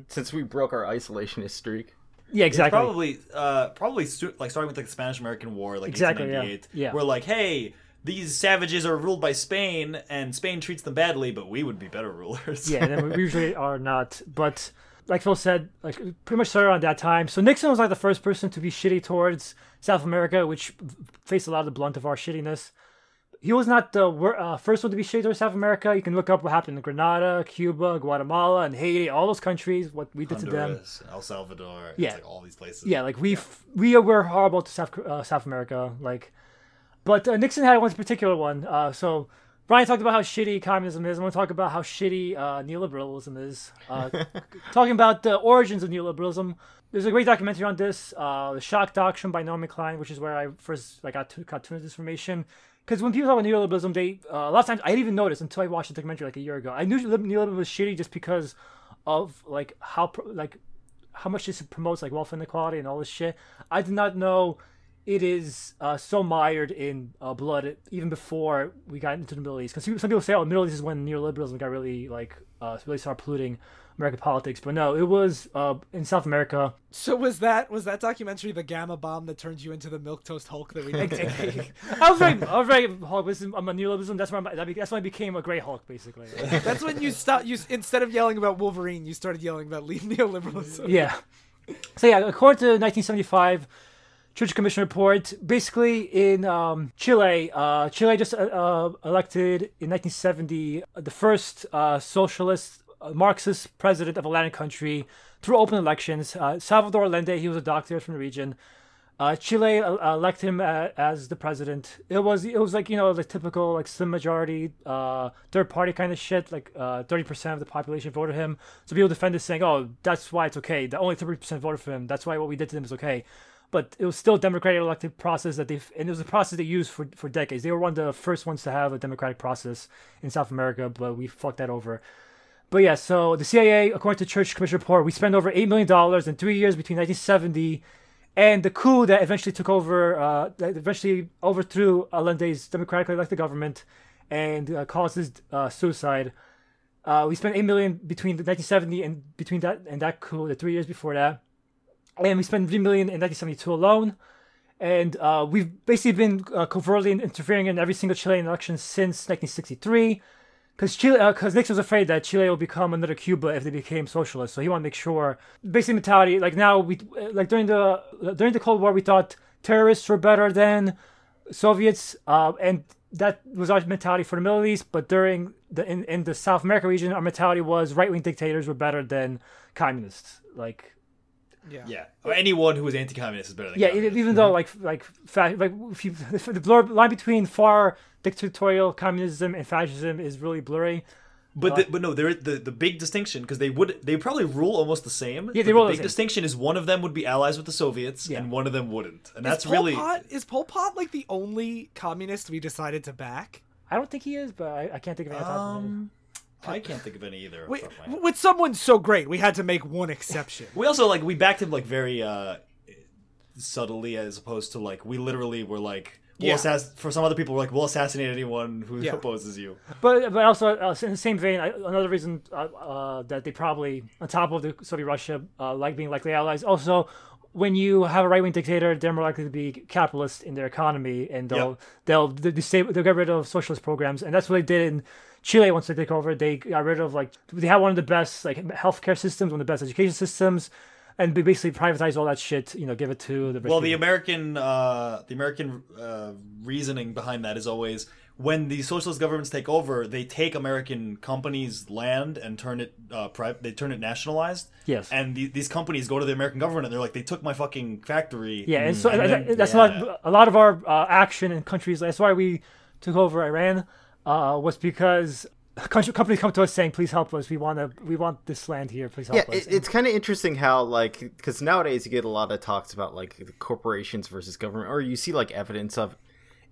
since we broke our isolationist streak yeah, exactly. Probably, uh, probably stu- like starting with like the Spanish American War, like Exactly, yeah. 1898. Yeah. We're like, hey, these savages are ruled by Spain, and Spain treats them badly, but we would be better rulers. yeah, and then we (laughs) usually are not. But like Phil said, like pretty much started around that time. So Nixon was like the first person to be shitty towards South America, which faced a lot of the blunt of our shittiness. He was not the wor- uh, first one to be shitty towards South America. You can look up what happened in Grenada, Cuba, Guatemala, and Haiti. All those countries, what we did to them. El Salvador, Yeah. like all these places. Yeah, like we f we were horrible to South uh, South America. Like, but uh, Nixon had one particular one. Uh, so Brian talked about how shitty communism is. I want to talk about how shitty uh, neoliberalism is. Uh, (laughs) talking about the origins of neoliberalism. There's a great documentary on this, uh, the Shock Doctrine by Norman Klein, which is where I first like got to, got to this information. Because when people talk about neoliberalism, they uh, a lot of times I didn't even notice until I watched the documentary like a year ago. I knew lib- neoliberalism was shitty just because of like how like how much this promotes like wealth inequality and all this shit. I did not know it is uh, so mired in uh, blood even before we got into the Middle East. Because some people say, "Oh, the Middle East is when neoliberalism got really like uh, really started polluting American politics," but no, it was uh, in South America. So was that was that documentary the gamma bomb that turned you into the milk toast Hulk that we (laughs) did? I was very, I was very Hulk. This is, I'm a neoliberalism. That's when I, that be- that's when I became a great Hulk, basically. (laughs) That's when you stop. You instead of yelling about Wolverine, you started yelling about neoliberalism. (laughs) Yeah. So yeah, according to 1975, Church Commission report. Basically, in um, Chile, uh, Chile just uh, uh, elected in 1970 the first uh, socialist uh, Marxist president of a Latin country through open elections. Uh, Salvador Allende, he was a doctor from the region. Uh, Chile uh, elected him as the president. It was it was like you know the typical like slim majority, third party kind of shit. Like thirty percent of the population voted him. So people defend this saying, "Oh, that's why it's okay. The only thirty percent voted for him. That's why what we did to him is okay." But it was still a democratic elected process that they and it was a process they used for for decades. They were one of the first ones to have a democratic process in South America, but we fucked that over. But yeah, so the CIA, according to Church Commission report, we spent over eight million dollars in three years between 1970 and the coup that eventually took over, uh, that eventually overthrew Allende's democratically elected government and uh, caused his uh, suicide. Uh, we spent 8 million between the 1970 and between that and that coup, the three years before that, and we spent 3 million in 1972 alone. And uh, we've basically been uh, covertly interfering in every single Chilean election since 1963 because Chile, uh, because Nixon was afraid that Chile will become another Cuba if they became socialist. So he wanted to make sure. Basic mentality, like now we, uh, like during the uh, during the Cold War, we thought terrorists were better than Soviets, uh, and that was our mentality for the Middle East. But during the in, in the South America region, our mentality was right wing dictators were better than communists. Like Yeah. Yeah, or anyone who is anti-communist is better than yeah, communist. even though like like fa- like if you, (laughs) the blur, line between far dictatorial communism and fascism is really blurry. But the, but no, there the the big distinction because they would they probably rule almost the same. Yeah, they rule the the big same. distinction is one of them would be allies with the Soviets Yeah. and one of them wouldn't, and Is that's Pol really Pot, is Pol Pot like the only communist we decided to back? I don't think he is, but I, I can't think of any. Um, um. I can't think of any either. off the Wait, top of my head. with someone so great, we had to make one exception. We also like we backed him like very uh subtly as opposed to like we literally were like we'll Yeah. assass- for some other people we're like we'll assassinate anyone who Yeah. opposes you. But but also uh, in the same vein, I, another reason uh, uh, that they probably on top of the Soviet Russia uh, like being likely allies. Also, when you have a right wing dictator, they're more likely to be capitalist in their economy, and they'll Yep. they'll they'll, disable, they'll get rid of socialist programs, and that's what they did in Chile once they took over. They got rid of like they had one of the best like healthcare systems, one of the best education systems. And they basically privatized all that shit, you know, give it to the Well, the people. American uh, the American uh, reasoning behind that is always when the socialist governments take over, they take American companies' land and turn it uh, pri- they turn it nationalized. Yes. And the, these companies go to the American government and they're like, they took my fucking factory. Yeah, and so And that- then- that's yeah. a lot. A lot of our uh, action in countries. That's why we took over Iran. Uh, was because country, companies come to us saying, "Please help us. We want to. We want this land here. Please help Yeah, us." it, it's kind of interesting how like because nowadays you get a lot of talks about like the corporations versus government, or you see like evidence of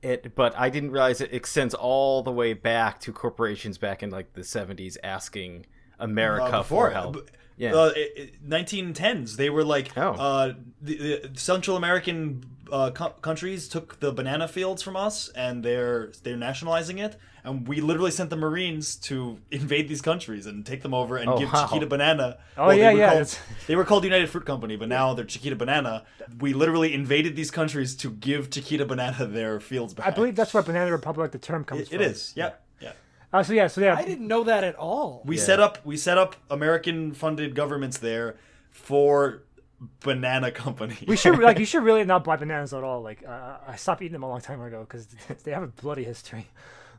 it. But I didn't realize it extends all the way back to corporations back in like the seventies asking America Uh, before for help. b- Yeah. uh, i- i- 1910s they were like Oh. uh, the, the Central American uh, co- countries took the banana fields from us and they're they're nationalizing it and we literally sent the Marines to invade these countries and take them over and Oh, give wow. Chiquita Banana. Oh, they yeah, were yeah, Called, (laughs) they were called United Fruit Company, but now they're Chiquita Banana. We literally invaded these countries to give Chiquita Banana their fields back. I believe that's where Banana Republic the term comes it, from. it is. Yeah, yeah. Uh, so yeah, so yeah, I didn't know that at all. We set up we set up American funded governments there for banana company. we should like you (laughs) should really not buy bananas at all. Like uh, I stopped eating them a long time ago because (laughs) they have a bloody history.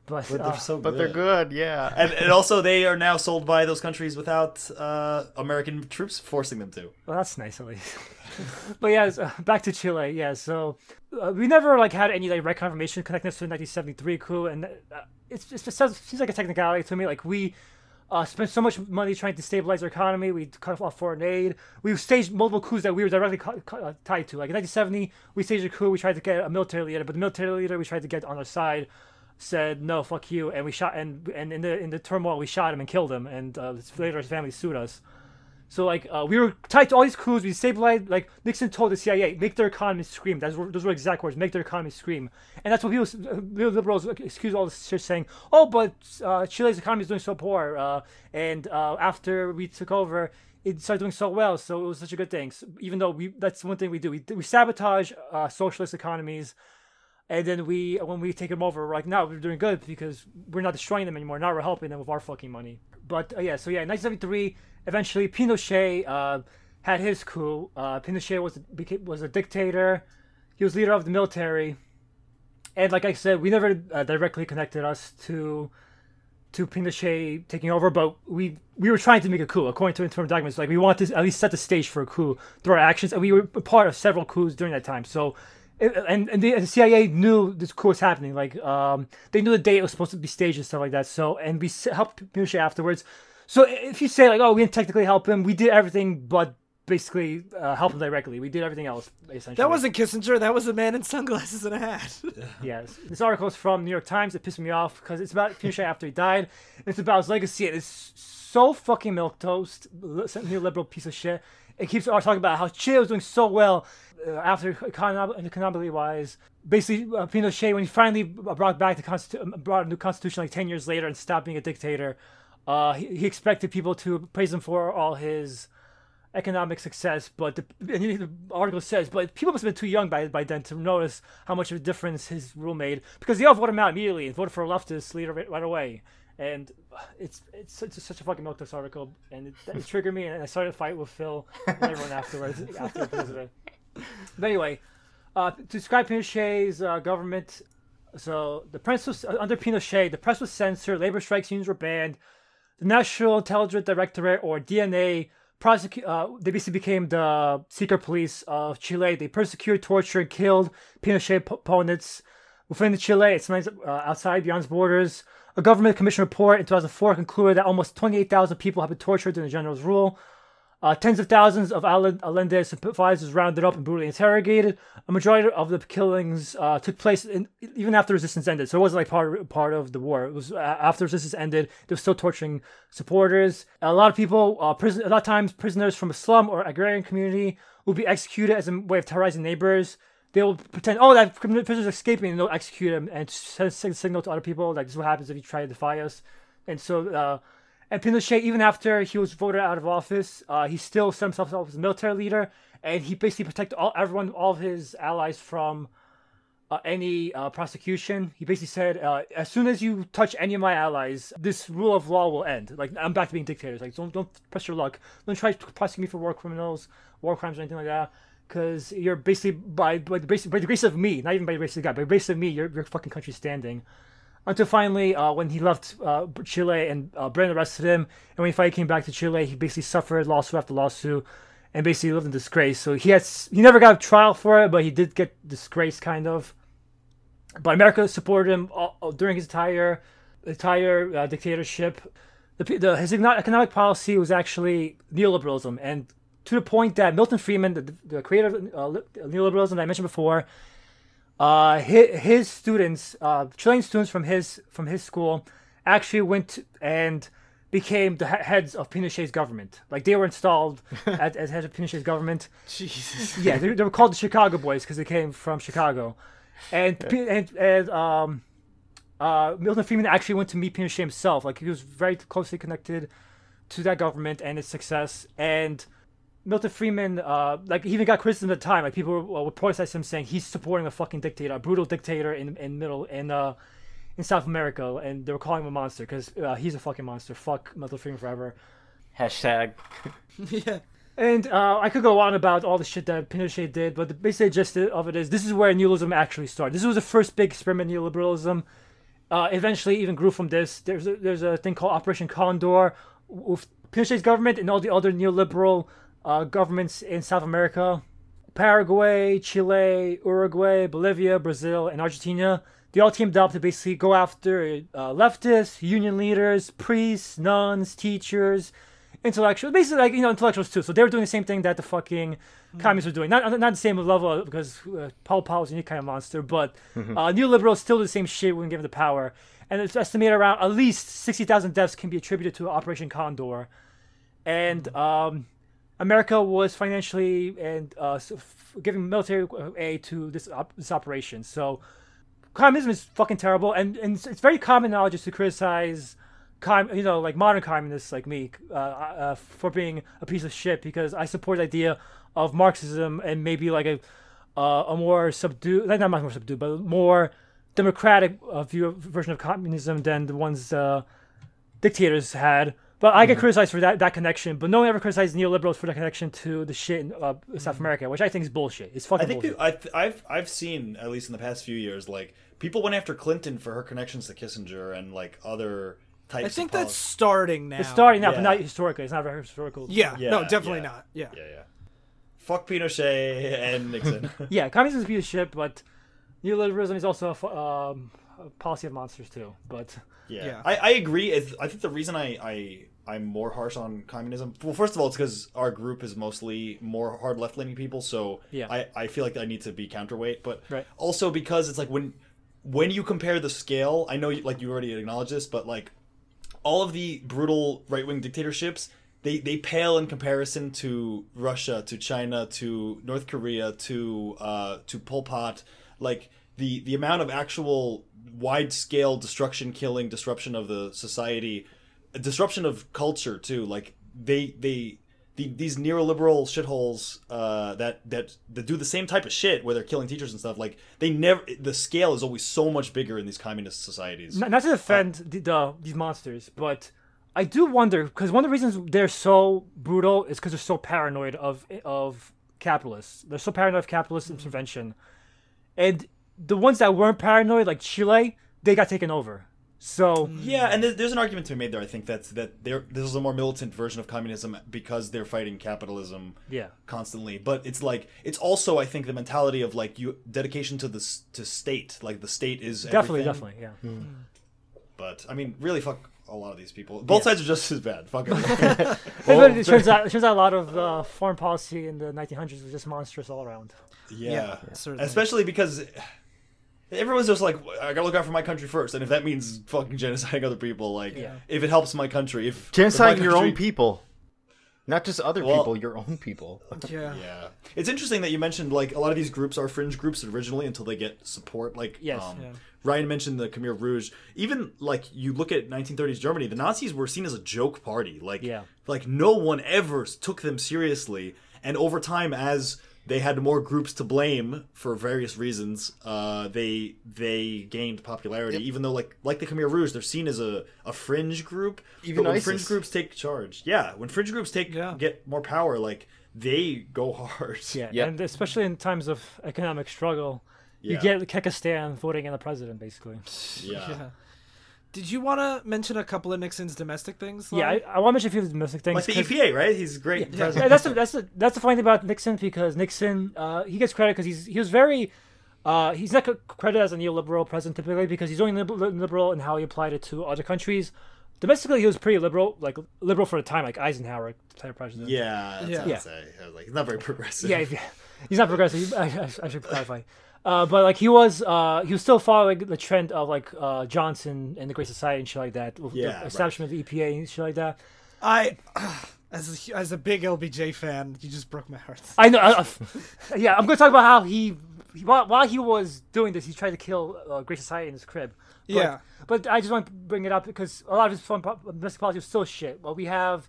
But, but uh, they're so but they're good, yeah. And, and also they are now sold by those countries without uh, American troops forcing them to. Well, that's nice at least. (laughs) but yeah, uh, (laughs) back to Chile. Yeah, so uh, we never like had any like right confirmation connecting us to the 1973 coup, and uh, it's, it's, it sounds, seems like a technicality to me. Like we uh, spent so much money trying to stabilize our economy. We cut off foreign aid. We staged multiple coups that we were directly co- co- uh, tied to. Like in 1970, we staged a coup. We tried to get a military leader, but the military leader we tried to get on our side said no, fuck you, and we shot and and in the in the turmoil we shot him and killed him, and uh, later his family sued us. So like uh, we were tied to all these coups. We stabilized. Like Nixon told the CIA, make their economy scream. That's those were exact words. Make their economy scream. And that's what people, uh, liberals, excuse all this shit, saying, oh, but uh, Chile's economy is doing so poor. Uh, and uh, after we took over, it started doing so well. So it was such a good thing. So even though we, that's one thing we do. We we sabotage uh, socialist economies. And then we, when we take them over, we're like, no, we're doing good because we're not destroying them anymore. Now we're helping them with our fucking money. But uh, yeah, so yeah, 1973, eventually Pinochet uh, had his coup. Uh, Pinochet was became, was a dictator. he was leader of the military, and like I said, we never uh, directly connected us to to Pinochet taking over, but we we were trying to make a coup according to internal documents. Like we wanted to at least set the stage for a coup through our actions, and we were part of several coups during that time. So. And, and the, the CIA knew this coup was happening. Like, um, they knew the date it was supposed to be staged and stuff like that. So, and we helped Pinochet afterwards. So, if you say like, "Oh, we didn't technically help him," we did everything but basically uh, help him directly. We did everything else essentially. That wasn't Kissinger. That was a man in sunglasses and a hat. (laughs) (laughs) Yes. This article is from New York Times. It pissed me off because it's about Pinochet after he died. It's about his legacy. and It's so fucking milk toast, li- neoliberal piece of shit. It keeps talking about how Chile was doing so well uh, after econom- economically wise. Basically, uh, Pinochet, when he finally brought back the constitu- brought a new constitution like ten years later and stopped being a dictator, uh, he, he expected people to praise him for all his economic success, but the, the article says, but people must have been too young by by then to notice how much of a difference his rule made because they all voted him out immediately and voted for a leftist leader right, right away. And uh, it's it's such, such a fucking milk toast article, and it, it triggered me, and I started a fight with Phil and everyone afterwards (laughs) after because of it. But anyway, uh, to describe Pinochet's uh, government, so the press was under Pinochet, the press was censored, labor strikes, unions were banned, the National Intelligence Directorate or DNA prosecute. Uh, they basically became the secret police of Chile. They persecuted, tortured, and killed Pinochet opponents within Chile. It's uh, outside beyond borders. A government commission report in 2004 concluded that almost 28,000 people had been tortured during the general's rule. Uh, tens of thousands of Allen- Allende's sympathizers rounded up and brutally interrogated. A majority of the killings uh, took place in, even after resistance ended, so it wasn't like part part of the war. It was uh, after resistance ended. They were still torturing supporters. A lot of people, uh, prison, a lot of times, prisoners from a slum or agrarian community would be executed as a way of terrorizing neighbors. They will pretend, oh, that prisoner's escaping, and they'll execute him and send, send a signal to other people like this is what happens if you try to defy us. And so, uh, and Pinochet, even after he was voted out of office, uh, he still set himself up as a military leader, and he basically protected all everyone, all of his allies from uh, any uh, prosecution. He basically said, uh, as soon as you touch any of my allies, this rule of law will end. Like I'm back to being dictators. Like don't don't press your luck. Don't try to prosecute me for war criminals, war crimes, or anything like that. Because you're basically by by the, grace, by the grace of me, not even by the grace of God, by the grace of me, your your fucking country's standing until finally uh, when he left uh, Chile and uh, arrested him, and when he finally came back to Chile, he basically suffered lawsuit after lawsuit, and basically lived in disgrace. So he has he never got a trial for it, but he did get disgraced kind of. But America supported him all, all- during his entire entire uh, dictatorship. The, the, his economic policy was actually neoliberalism, and to the point that Milton Friedman, the, the creator of uh, neoliberalism that I mentioned before, uh, his, his students, uh, Chilean students from his from his school, actually went and became the heads of Pinochet's government. Like they were installed (laughs) as, as heads of Pinochet's government. Jesus. Yeah, they, they were called the Chicago Boys because they came from Chicago, and P- and, and um, uh, Milton Friedman actually went to meet Pinochet himself. Like he was very closely connected to that government and its success. And Milton Friedman, uh, like he even got criticism at the time. Like people would, would protest him, saying he's supporting a fucking dictator, a brutal dictator in in middle in uh in South America, and they were calling him a monster because uh, he's a fucking monster. Fuck Milton Friedman forever. Hashtag. (laughs) yeah. And uh, I could go on about all the shit that Pinochet did, but the basic gist of it is this is where neoliberalism actually started. This was the first big experiment in neoliberalism. Uh, eventually, even grew from this. There's a, there's a thing called Operation Condor with Pinochet's government and all the other neoliberal uh, governments in South America, Paraguay, Chile, Uruguay, Bolivia, Brazil, and Argentina. They all teamed up to basically go after uh, leftists, union leaders, priests, nuns, teachers, intellectuals, basically like you know intellectuals too. So they were doing the same thing that the fucking communists were doing. Not not the same level because uh, Paul Paul was a unique kind of monster, but uh, neoliberals still do the same shit when given the power. And it's estimated around at least sixty thousand deaths can be attributed to Operation Condor, and um, America was financially and uh, giving military aid to this op- this operation. So communism is fucking terrible, and, and it's, it's very common now just to criticize, com- you know, like modern communists like me, uh, uh, for being a piece of shit because I support the idea of Marxism and maybe like a uh, a more subdued, not much more subdued, but more democratic uh, view of, version of communism than the ones uh, dictators had. But I get criticized for that, that connection, but no one ever criticized neoliberals for the connection to the shit in uh, South America, which I think is bullshit. It's fucking I think bullshit. that I th- I've I've seen at least in the past few years like people went after Clinton for her connections to Kissinger and like other types. I think of that's policy. starting now. it's starting out, Yeah. but not historically. It's not very historical. Yeah, Yeah, no, definitely yeah. not. Yeah. yeah yeah. Fuck Pinochet and Nixon. (laughs) Yeah, communism is a piece of shit, but neoliberalism is also a, fu- um, a policy of monsters too. But Yeah, Yeah. I, I agree. It's- I think the reason I, I I'm more harsh on communism. Well, first of all, it's because our group is mostly more hard left leaning people, so Yeah. I, I feel like I need to be counterweight. But Right. also because it's like when when you compare the scale, I know you, like you already acknowledged this, but like all of the brutal right wing dictatorships. They, they pale in comparison to Russia, to China, to North Korea, to uh, to Pol Pot. Like the the amount of actual wide scale destruction, killing, disruption of the society, disruption of culture too. Like they they the, these neoliberal shitholes uh, that that that do the same type of shit where they're killing teachers and stuff. Like they never the scale is always so much bigger in these communist societies. not, not to defend the, the these monsters, but I do wonder because one of the reasons they're so brutal is because they're so paranoid of of capitalists. They're so paranoid of capitalist intervention, and the ones that weren't paranoid, like Chile, they got taken over. So mm. Yeah, and there's, there's an argument to be made there. I think that's that they're this is a more militant version of communism because they're fighting capitalism. Yeah. constantly. But it's like it's also I think the mentality of like you dedication to the to state. Like the state is definitely, everything. definitely, yeah. Hmm. Hmm. But I mean, really, fuck a lot of these people. Both sides are just as bad. Fuck (laughs) them. But (laughs) it turns out, it turns out a lot of uh, foreign policy in the 1900s was just monstrous all around. yeah, Yeah, certainly. especially because. Everyone's just like, I gotta look out for my country first, and if that means fucking genociding other people, like, Yeah. if it helps my country, if if Genocide my your own people, not just other Well- people, your own people. (laughs) Yeah. Yeah, it's interesting that you mentioned like a lot of these groups are fringe groups originally until they get support. Like, Yes. um, Yeah. Ryan mentioned the Khmer Rouge. Even like you look at 1930s Germany, the Nazis were seen as a joke party. Like, Yeah. like no one ever took them seriously. And over time, as they had more groups to blame for various reasons, uh, they they gained popularity. Even though like like the Khmer Rouge, they're seen as a, a fringe group. Even but when ISIS. fringe groups take charge, yeah, when fringe groups take Yeah. get more power, like they go hard. Yeah, Yeah. and especially in times of economic struggle, you Yeah. get Kekistan voting in the president, basically. yeah. (laughs) Yeah. Did you want to mention a couple of Nixon's domestic things? Yeah, I, I want to mention a few of the domestic things. Like the EPA, right? He's great. Yeah, president. that's the, that's the, that's the funny thing about Nixon because Nixon uh, he gets credit because he's he was very uh, he's not credited as a neoliberal president typically because he's only liberal, liberal in how he applied it to other countries. Domestically, he was pretty liberal, like liberal for the time, like Eisenhower type of president. Yeah, that's Yeah. what Yeah. I'd say. I was like, he's not very progressive. yeah, if- he's not progressive. I, I, I should clarify. Uh, but like he was, uh, he was still following the trend of like uh, Johnson and the Great Society and shit like that. with Yeah, the right. establishment of the EPA and shit like that. I, (sighs) as a, as a big LBJ fan, you just broke my heart. I know. I, I- yeah, I'm going to talk about how he, he while, while he was doing this, he tried to kill uh, Great Society in his crib. But, Yeah. But I just want to bring it up because a lot of his foreign po- domestic policy was still shit. Well, we have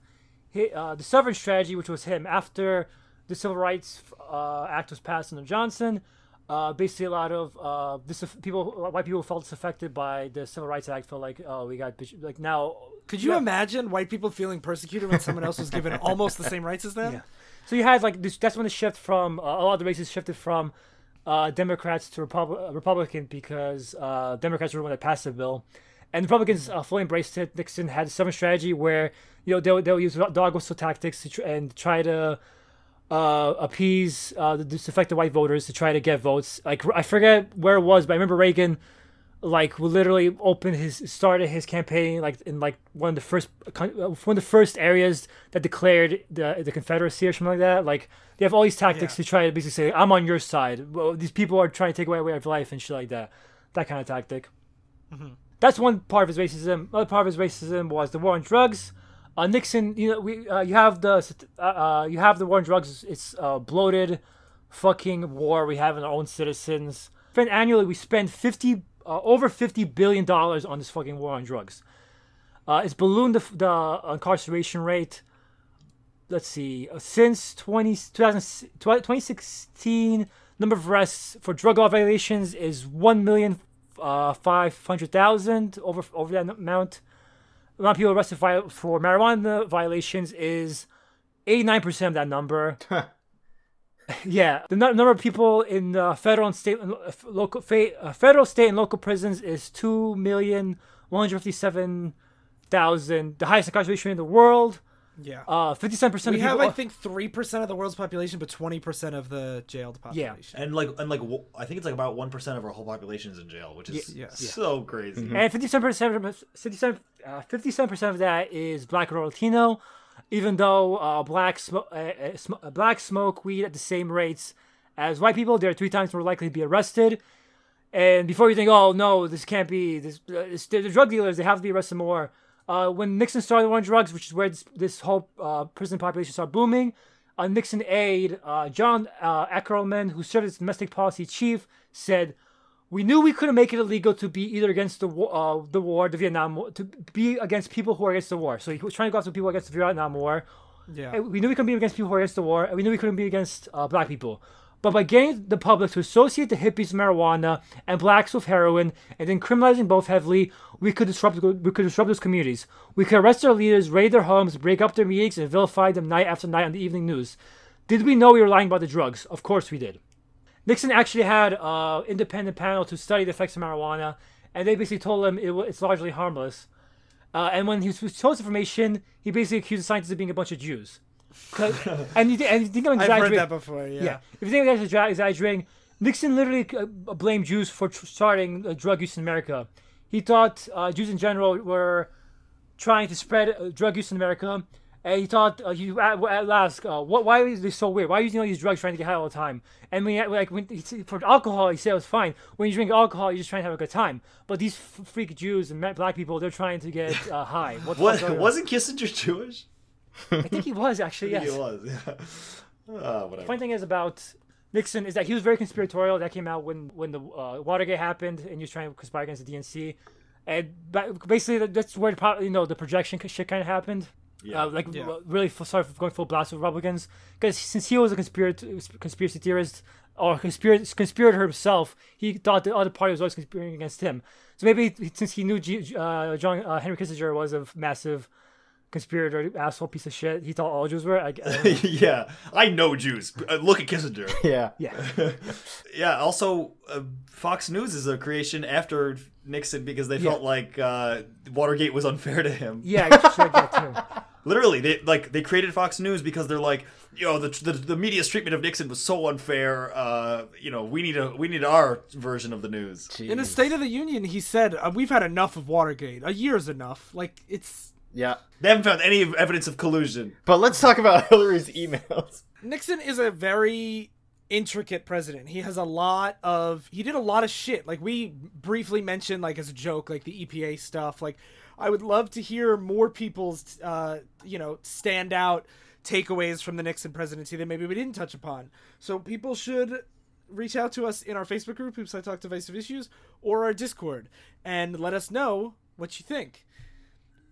hi- uh, the Southern Strategy, which was him after the Civil Rights uh, Act was passed under Johnson. Uh, basically, a lot of uh, this people, white people, felt disaffected by the Civil Rights Act. Felt like, oh, we got like now. Could you Yeah. imagine white people feeling persecuted when someone else was given (laughs) almost the same rights as them? Yeah. So you had like this. That's when the shift from uh, a lot of the races shifted from uh, Democrats to Repub- uh, Republican because uh, Democrats were the one that passed the bill, and Republicans uh, fully embraced it. Nixon had a Southern strategy where you know they'll they'll use dog whistle tactics to tr- and try to uh, appease uh, the disaffected white voters to try to get votes. Like I forget where it was, but I remember Reagan like literally opened his started his campaign like in like one of the first uh, one of the first areas that declared the the Confederacy or something like that. Like they have all these tactics Yeah. to try to basically say I'm on your side. Well, these people are trying to take away our way of life and shit like that. That kind of tactic. That's one part of his racism. Other part of his racism was the war on drugs. Uh, Nixon, you know, we uh, you have the uh, uh, you have the war on drugs. It's uh, bloated, fucking war we have in our own citizens. Spend annually, we spend fifty uh, over fifty billion dollars on this fucking war on drugs. It's ballooned the, the incarceration rate. Let's see, since 20, 2000 2016, number of arrests for drug law violations is one million five hundred thousand over over that amount. Amount of people arrested for marijuana violations is 89% of that number. (laughs) yeah, the nu- number of people in uh, federal and state uh, local fa- uh, federal, state, and local prisons is two million one hundred fifty-seven thousand, the highest incarceration in the world. Yeah. Uh, fifty-seven percent we of people. have, I think, three percent of the world's population, but twenty percent of the jailed population. Yeah. And like and like w- I think it's like about one percent of our whole population is in jail, which is Yeah. Yeah. so crazy. And 57% of 57 uh, 57% of that is black or Latino, even though uh, black smoke uh, uh, sm- uh, black smoke weed at the same rates as white people. They're three times more likely to be arrested. And before you think, oh no, this can't be this, uh, this the drug dealers, they have to be arrested more. Uh, when Nixon started the war on drugs, which is where this, this whole uh, prison population started booming, a Nixon aide, uh, John uh, Ehrlichman, who served as domestic policy chief, said, "We knew we couldn't make it illegal to be either against the war, uh, the war, the Vietnam War, to be against people who are against the war. So he was trying to go after people against the Vietnam War. Yeah. And we knew we couldn't be against people who are against the war, and we knew we couldn't be against uh, black people. But by getting the public to associate the hippies with marijuana and blacks with heroin, and then criminalizing both heavily, we could disrupt we could disrupt those communities. We could arrest their leaders, raid their homes, break up their meetings, and vilify them night after night on the evening news. Did we know we were lying about the drugs? Of course we did. Nixon actually had an independent panel to study the effects of marijuana, and they basically told him it, it's largely harmless. Uh, and when he was told this information, he basically accused the scientists of being a bunch of Jews. And you, and you think I'm I've heard exaggerating? that before. Yeah. Yeah. If you think I'm exaggerating, Nixon literally uh, blamed Jews for tr- starting drug use in America. He thought uh, Jews in general were trying to spread uh, drug use in America. And he thought uh, he at, at last, uh, what? Why is this so weird? Why are you using all these drugs trying to get high all the time? And when he, like when he, for alcohol, he said it was fine. When you drink alcohol, you're just trying to have a good time. But these f- freak Jews and black people, they're trying to get uh, high. What, the fuck's going What wasn't Kissinger Jewish? I think he was actually. (laughs) Yes. He was. Yeah. (laughs) Ah, whatever. funny thing is about Nixon is that he was very conspiratorial. That came out when when the uh, Watergate happened, and he was trying to conspire against the DNC. And basically, that's where the, you know the projection shit kind of happened. Yeah. Uh, like Yeah. uh, really f- sorry for going full blast with Republicans because since he was a conspiracy conspiracy theorist or conspirator conspirator himself, he thought the other party was always conspiring against him. So maybe since he knew G- uh, John uh, Henry Kissinger was a massive conspirator, asshole piece of shit, he thought all Jews were. I, I (laughs) yeah, I know Jews. Uh, Look at Kissinger. (laughs) Yeah. yeah. (laughs) yeah. Also, uh, Fox News is a creation after Nixon because they felt like uh, Watergate was unfair to him. Yeah, I just that too. Literally, they like they created Fox News because they're like, you know, the the, the media's treatment of Nixon was so unfair. Uh, you know, we need a we need our version of the news. In a State of the Union, he said, uh, "We've had enough of Watergate. A year's enough. Like it's Yeah. They haven't found any evidence of collusion. But let's talk about (laughs) Hillary's emails. Nixon is a very intricate president. He has a lot of he did a lot of shit. Like we briefly mentioned like as a joke like the EPA stuff. Like I would love to hear more people's uh you know stand out takeaways from the Nixon presidency that maybe we didn't touch upon. So people should reach out to us in our Facebook group, Oops I Talk Divisive Issues, or our Discord, and let us know what you think.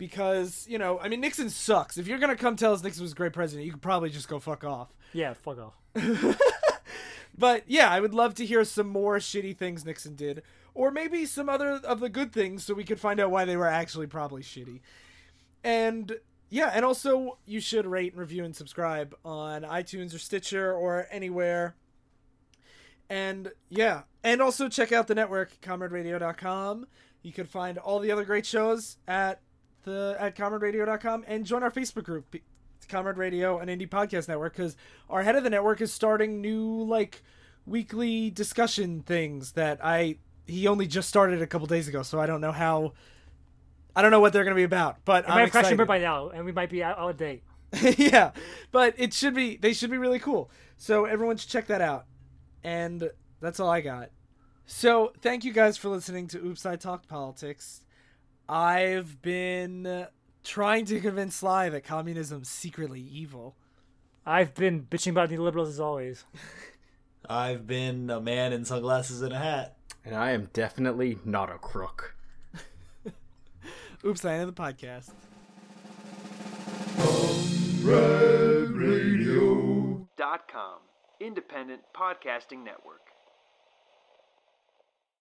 Because, you know, I mean, Nixon sucks. If you're going to come tell us Nixon was a great president, you could probably just go fuck off. Yeah, fuck off. (laughs) But yeah, I would love to hear some more shitty things Nixon did, or maybe some other of the good things, so we could find out why they were actually probably shitty. And yeah, and also you should rate and review and subscribe on iTunes or Stitcher or anywhere. And yeah, and also check out the network comraderadio.com. You can find all the other great shows at the at comraderadio.com and join our Facebook group Comrade Radio and Indie Podcast Network because our head of the network is starting new like weekly discussion things that I he only just started a couple days ago, so I don't know how I don't know what they're gonna be about, but I'm might have and by now, and we might be out all day. (laughs) yeah, but it should be they should be really cool. So everyone should check that out. And that's all I got. So thank you guys for listening to Oops I Talked Politics. I've been trying to convince Sly that communism's secretly evil. I've been bitching about the liberals as always. (laughs) I've been a man in sunglasses and a hat. And I am definitely not a crook. (laughs) Oops, I ended the podcast. dot com independent podcasting network